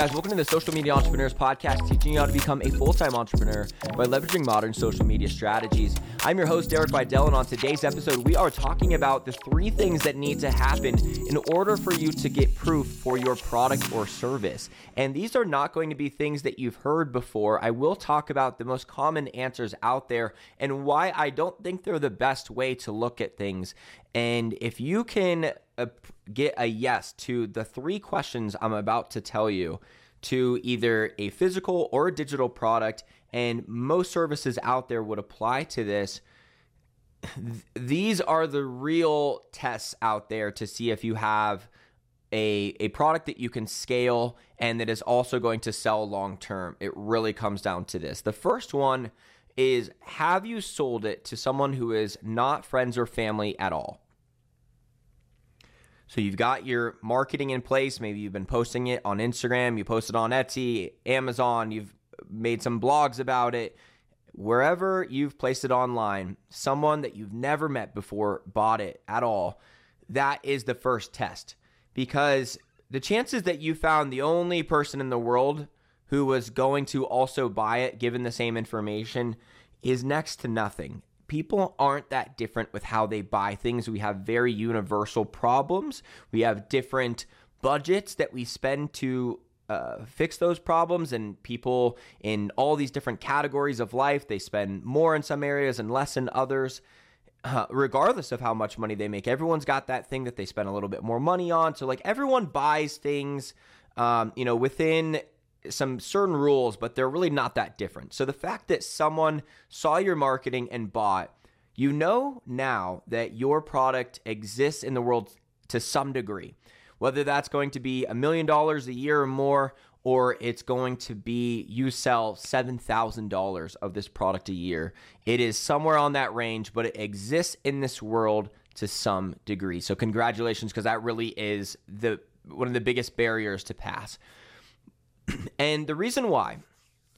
Guys? Welcome to the Social Media Entrepreneurs Podcast, teaching you how to become a full time entrepreneur by leveraging modern social media strategies. I'm your host, Derek Videll, and on today's episode, we are talking about the three things that need to happen in order for you to get proof for your product or service. And these are not going to be things that you've heard before. I will talk about the most common answers out there and why I don't think they're the best way to look at things. And if you can uh, get a yes to the three questions I'm about to tell you to either a physical or a digital product, and most services out there would apply to this. These are the real tests out there to see if you have a, a product that you can scale and that is also going to sell long term. It really comes down to this. The first one is have you sold it to someone who is not friends or family at all? So you've got your marketing in place. Maybe you've been posting it on Instagram, you posted on Etsy, Amazon, you've made some blogs about it. Wherever you've placed it online, someone that you've never met before bought it at all. That is the first test because the chances that you found the only person in the world who was going to also buy it given the same information is next to nothing people aren't that different with how they buy things. We have very universal problems. We have different budgets that we spend to uh, fix those problems and people in all these different categories of life they spend more in some areas and less in others uh, regardless of how much money they make everyone's got that thing that they spend a little bit more money on so like everyone buys things um, you know within some certain rules, but they're really not that different. So the fact that someone saw your marketing and bought, you know now that your product exists in the world to some degree. Whether that's going to be a million dollars a year or more, or it's going to be you sell $7,000 of this product a year. It is somewhere on that range, but it exists in this world to some degree. So congratulations because that really is the one of the biggest barriers to pass. and the reason why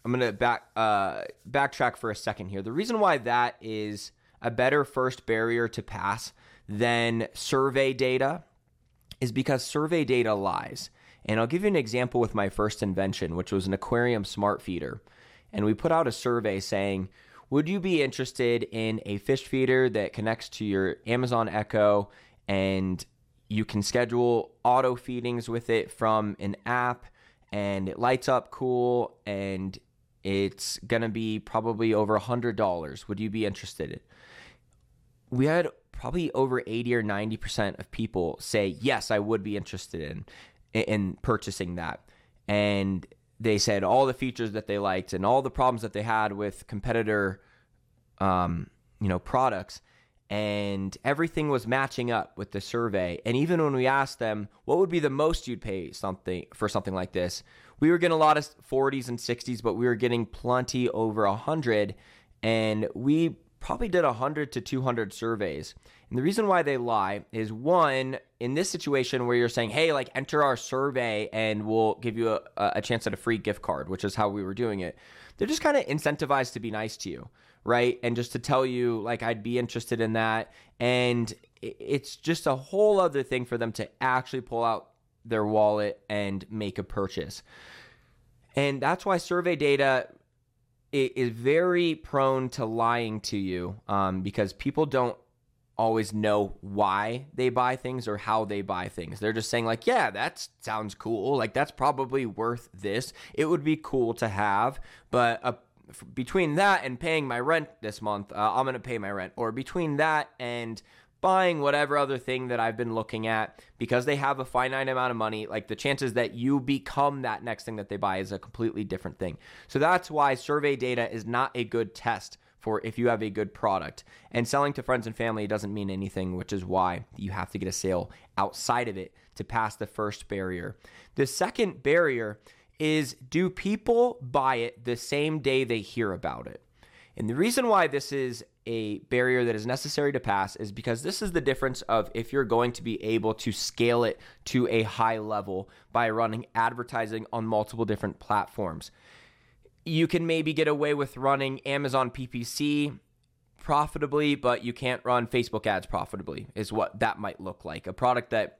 I'm gonna back uh, backtrack for a second here. The reason why that is a better first barrier to pass than survey data is because survey data lies. And I'll give you an example with my first invention, which was an aquarium smart feeder. And we put out a survey saying, would you be interested in a fish feeder that connects to your Amazon Echo and you can schedule auto feedings with it from an app and it lights up cool and it's gonna be probably over a hundred dollars. Would you be interested? We had probably over 80 or 90 percent of people say yes, I would be interested in in purchasing that, and they said all the features that they liked and all the problems that they had with competitor, um, you know, products and everything was matching up with the survey. And even when we asked them what would be the most you'd pay something for something like this, we were getting a lot of 40s and 60s, but we were getting plenty over 100. And we probably did 100 to 200 surveys. And the reason why they lie is one, in this situation where you're saying, hey, like enter our survey and we'll give you a, a chance at a free gift card, which is how we were doing it, they're just kind of incentivized to be nice to you right? And just to tell you, like, I'd be interested in that. And it's just a whole other thing for them to actually pull out their wallet and make a purchase. And that's why survey data is very prone to lying to you um, because people don't always know why they buy things or how they buy things. They're just saying, like, yeah, that sounds cool. Like, that's probably worth this. It would be cool to have, but a between that and paying my rent this month, uh, I'm going to pay my rent. Or between that and buying whatever other thing that I've been looking at, because they have a finite amount of money, like the chances that you become that next thing that they buy is a completely different thing. So that's why survey data is not a good test for if you have a good product. And selling to friends and family doesn't mean anything, which is why you have to get a sale outside of it to pass the first barrier. The second barrier is do people buy it the same day they hear about it? And the reason why this is a barrier that is necessary to pass is because this is the difference of if you're going to be able to scale it to a high level by running advertising on multiple different platforms. You can maybe get away with running Amazon PPC profitably, but you can't run Facebook ads profitably, is what that might look like. A product that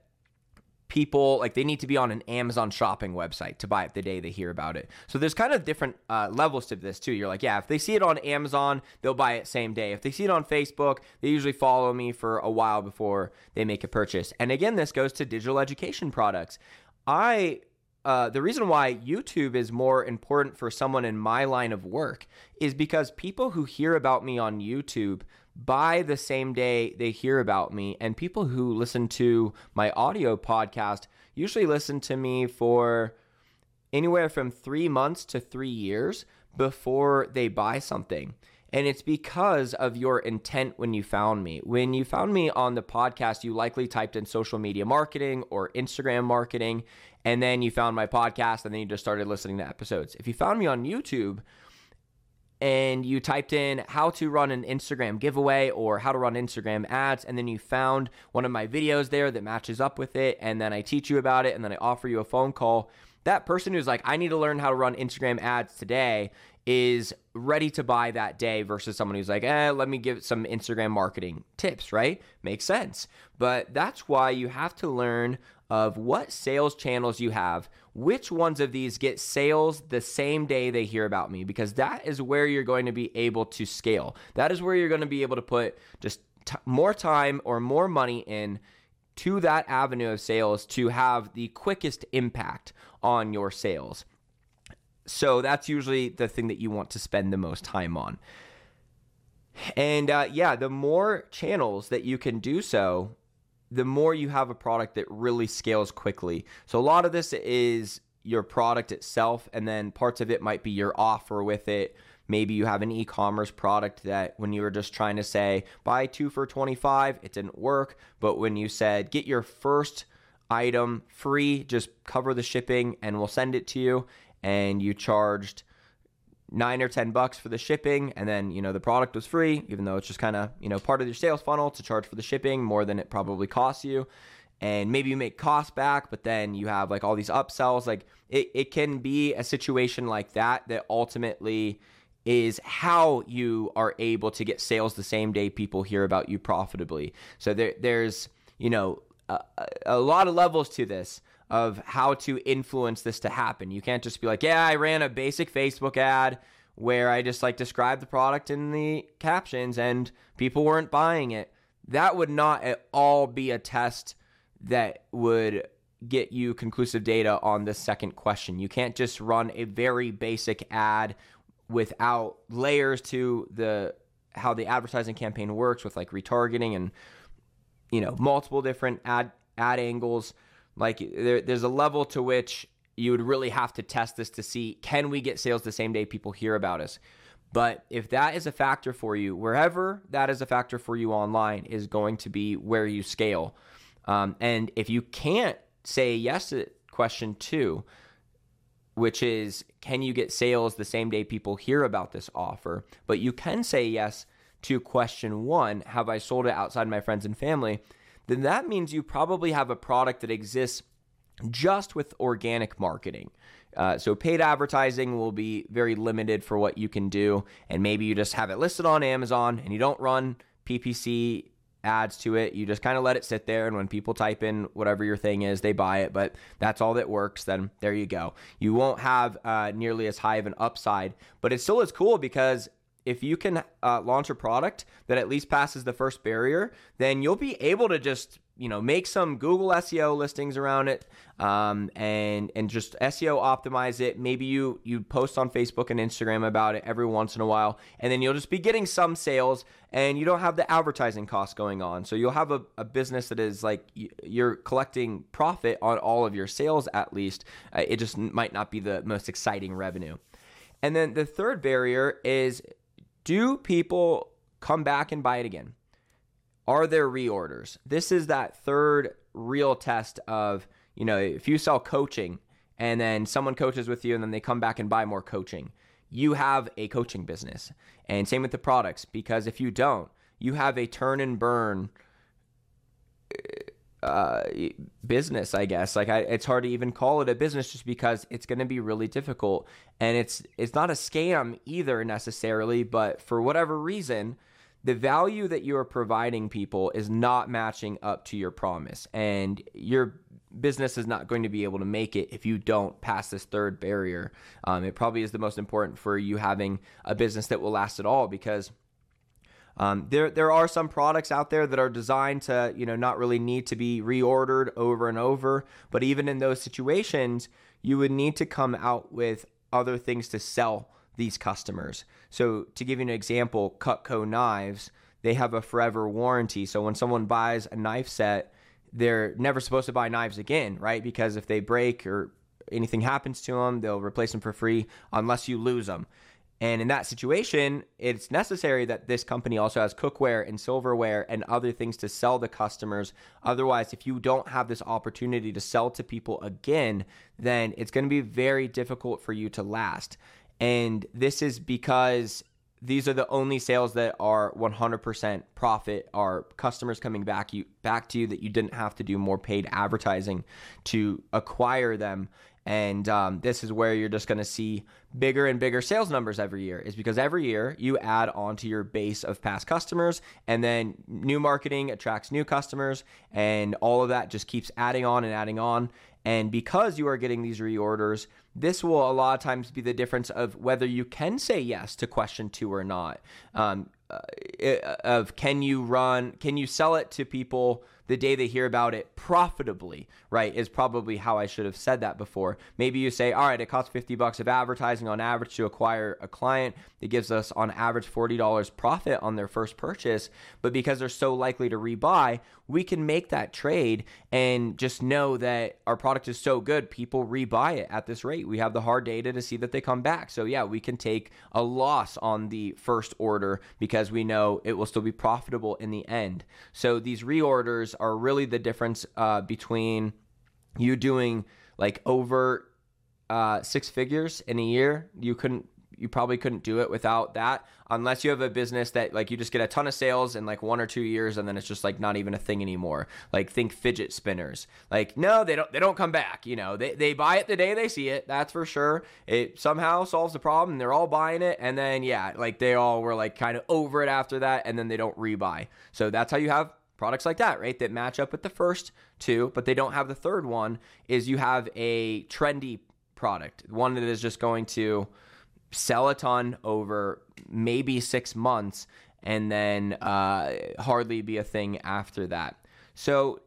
people like they need to be on an Amazon shopping website to buy it the day they hear about it. So there's kind of different uh, levels to this too. You're like, yeah, if they see it on Amazon, they'll buy it same day. If they see it on Facebook, they usually follow me for a while before they make a purchase. And again, this goes to digital education products. I uh, the reason why YouTube is more important for someone in my line of work is because people who hear about me on YouTube by the same day they hear about me. And people who listen to my audio podcast usually listen to me for anywhere from three months to three years before they buy something. And it's because of your intent when you found me. When you found me on the podcast, you likely typed in social media marketing or Instagram marketing, and then you found my podcast, and then you just started listening to episodes. If you found me on YouTube, and you typed in how to run an Instagram giveaway or how to run Instagram ads, and then you found one of my videos there that matches up with it, and then I teach you about it, and then I offer you a phone call. That person who's like, I need to learn how to run Instagram ads today is ready to buy that day versus someone who's like, eh, let me give some Instagram marketing tips, right? Makes sense. But that's why you have to learn of what sales channels you have, which ones of these get sales the same day they hear about me, because that is where you're going to be able to scale. That is where you're going to be able to put just t- more time or more money in to that avenue of sales to have the quickest impact on your sales. So that's usually the thing that you want to spend the most time on. And uh, yeah, the more channels that you can do so, the more you have a product that really scales quickly. So a lot of this is your product itself, and then parts of it might be your offer with it. Maybe you have an e commerce product that when you were just trying to say buy two for 25, it didn't work. But when you said get your first item free, just cover the shipping and we'll send it to you, and you charged nine or ten bucks for the shipping and then you know the product was free even though it's just kind of you know part of your sales funnel to charge for the shipping more than it probably costs you. And maybe you make cost back but then you have like all these upsells. Like it, it can be a situation like that that ultimately is how you are able to get sales the same day people hear about you profitably. So there, there's you know a, a lot of levels to this of how to influence this to happen. You can't just be like, yeah, I ran a basic Facebook ad where I just like described the product in the captions and people weren't buying it. That would not at all be a test that would get you conclusive data on the second question. You can't just run a very basic ad without layers to the how the advertising campaign works with like retargeting and you know multiple different ad ad angles like there, there's a level to which you would really have to test this to see can we get sales the same day people hear about us. But if that is a factor for you, wherever that is a factor for you online is going to be where you scale. Um, and if you can't say yes to question two, which is can you get sales the same day people hear about this offer? But you can say yes to question one have I sold it outside my friends and family? Then that means you probably have a product that exists just with organic marketing. Uh, so paid advertising will be very limited for what you can do, and maybe you just have it listed on Amazon and you don't run PPC ads to it. You just kind of let it sit there, and when people type in whatever your thing is, they buy it. But that's all that works. Then there you go. You won't have uh, nearly as high of an upside, but it still is cool because if you can uh, launch a product that at least passes the first barrier, then you'll be able to just you know make some Google SEO listings around it, um, and and just SEO optimize it. Maybe you you post on Facebook and Instagram about it every once in a while, and then you'll just be getting some sales, and you don't have the advertising costs going on. So you'll have a, a business that is like you're collecting profit on all of your sales at least. Uh, it just might not be the most exciting revenue. And then the third barrier is do people come back and buy it again? Are there reorders? This is that third real test of, you know, if you sell coaching and then someone coaches with you and then they come back and buy more coaching, you have a coaching business. And same with the products, because if you don't, you have a turn and burn uh, business, I guess. Like I, it's hard to even call it a business just because it's going to be really difficult, and it's it's not a scam either necessarily. But for whatever reason, the value that you are providing people is not matching up to your promise, and you're business is not going to be able to make it if you don't pass this third barrier. Um, it probably is the most important for you having a business that will last at all because um, there there are some products out there that are designed to you know not really need to be reordered over and over, but even in those situations, you would need to come out with other things to sell these customers. So to give you an example, Cutco knives they have a forever warranty. So when someone buys a knife set, they're never supposed to buy knives again, right? Because if they break or anything happens to them, they'll replace them for free unless you lose them. And in that situation, it's necessary that this company also has cookware and silverware and other things to sell the customers. Otherwise, if you don't have this opportunity to sell to people again, then it's going to be very difficult for you to last. And this is because these are the only sales that are 100% profit are customers coming back you back to you that you didn't have to do more paid advertising to acquire them. And um, this is where you're just going to see bigger and bigger sales numbers every year is because every year you add onto your base of past customers and then new marketing attracts new customers and all of that just keeps adding on and adding on. And because you are getting these reorders, this will a lot of times be the difference of whether you can say yes to question two or not. Um, Uh, uh, of can you run, can you sell it to people the day they hear about it profitably, right? Is probably how I should have said that before. Maybe you say, all right, it costs 50 bucks of advertising on average to acquire a client. It gives us on average $40 profit on their first purchase. But because they're so likely to rebuy, we can make that trade and just know that our product is so good, people rebuy it at this rate. We have the hard data to see that they come back. So, yeah, we can take a loss on the first order because we know it will still be profitable in the end. So, these reorders are really the difference uh, between you doing like over uh, six figures in a year. You couldn't you probably couldn't do it without that unless you have a business that like you just get a ton of sales in like one or two years and then it's just like not even a thing anymore. Like think fidget spinners. Like no they don't they don't come back you know? They, they buy it the day they see it that's for sure. It somehow solves the problem they're all buying it and then yeah like they all were like kind of over it after that and then they don't rebuy. So that's how you have products like that, right? That match up with the first two, but they don't have the third one, is you have a trendy product, one that is just going to sell a ton over maybe six months and then uh, hardly be a thing after that. So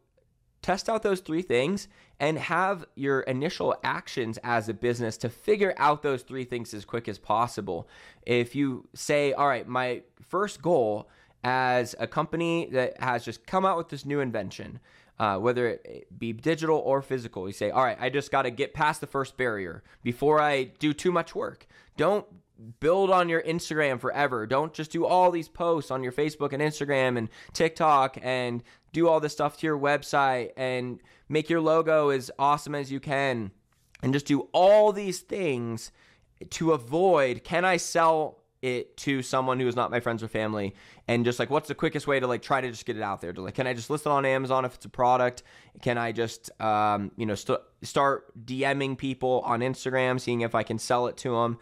test out those three things and have your initial actions as a business to figure out those three things as quick as possible. If you say, all right, my first goal as a company that has just come out with this new invention, uh, whether it be digital or physical, you say, all right, I just got to get past the first barrier before I do too much work. Don't build on your Instagram forever. Don't just do all these posts on your Facebook and Instagram and TikTok and do all this stuff to your website and make your logo as awesome as you can and just do all these things to avoid can I sell it to someone who is not my friends or family and just like what's the quickest way to like try to just get it out there? To like can i just list it on amazon if it's a product? Can i just um, you know st- start dming people on instagram seeing if i can sell it to them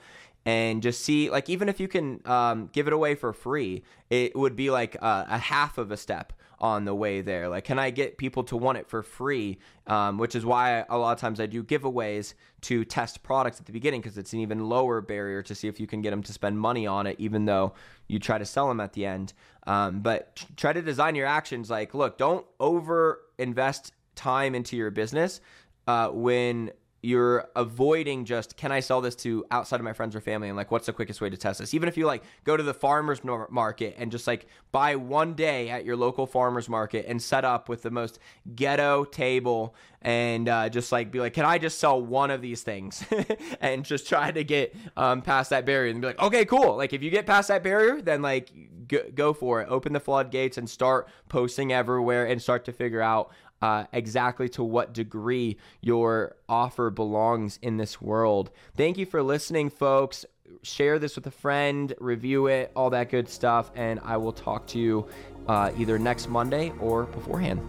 and just see like even if you can um, give it away for free it would be like a, a, half of a step on the way there. Like can i get people to want it for free? Um, which is why a lot of times i do giveaways to test products at the beginning because it's an even lower barrier to see if you can get them to spend money on it even though you try to sell them at the end. Um, but try to design your actions. Like look don't over invest time into your business uh, when you're avoiding just can I sell this to outside of my friends or family? And like what's the quickest way to test this? Even if you like go to the farmers market and just like buy one day at your local farmers market and set up with the most ghetto table and uh, just like be like can I just sell one of these things? And just try to get um, past that barrier and be like okay cool. Like if you get past that barrier then like go, go for it. Open the floodgates and start posting everywhere and start to figure out uh, exactly to what degree your offer belongs in this world. Thank you for listening, folks. Share this with a friend, review it, all that good stuff, and I will talk to you uh, either next Monday or beforehand.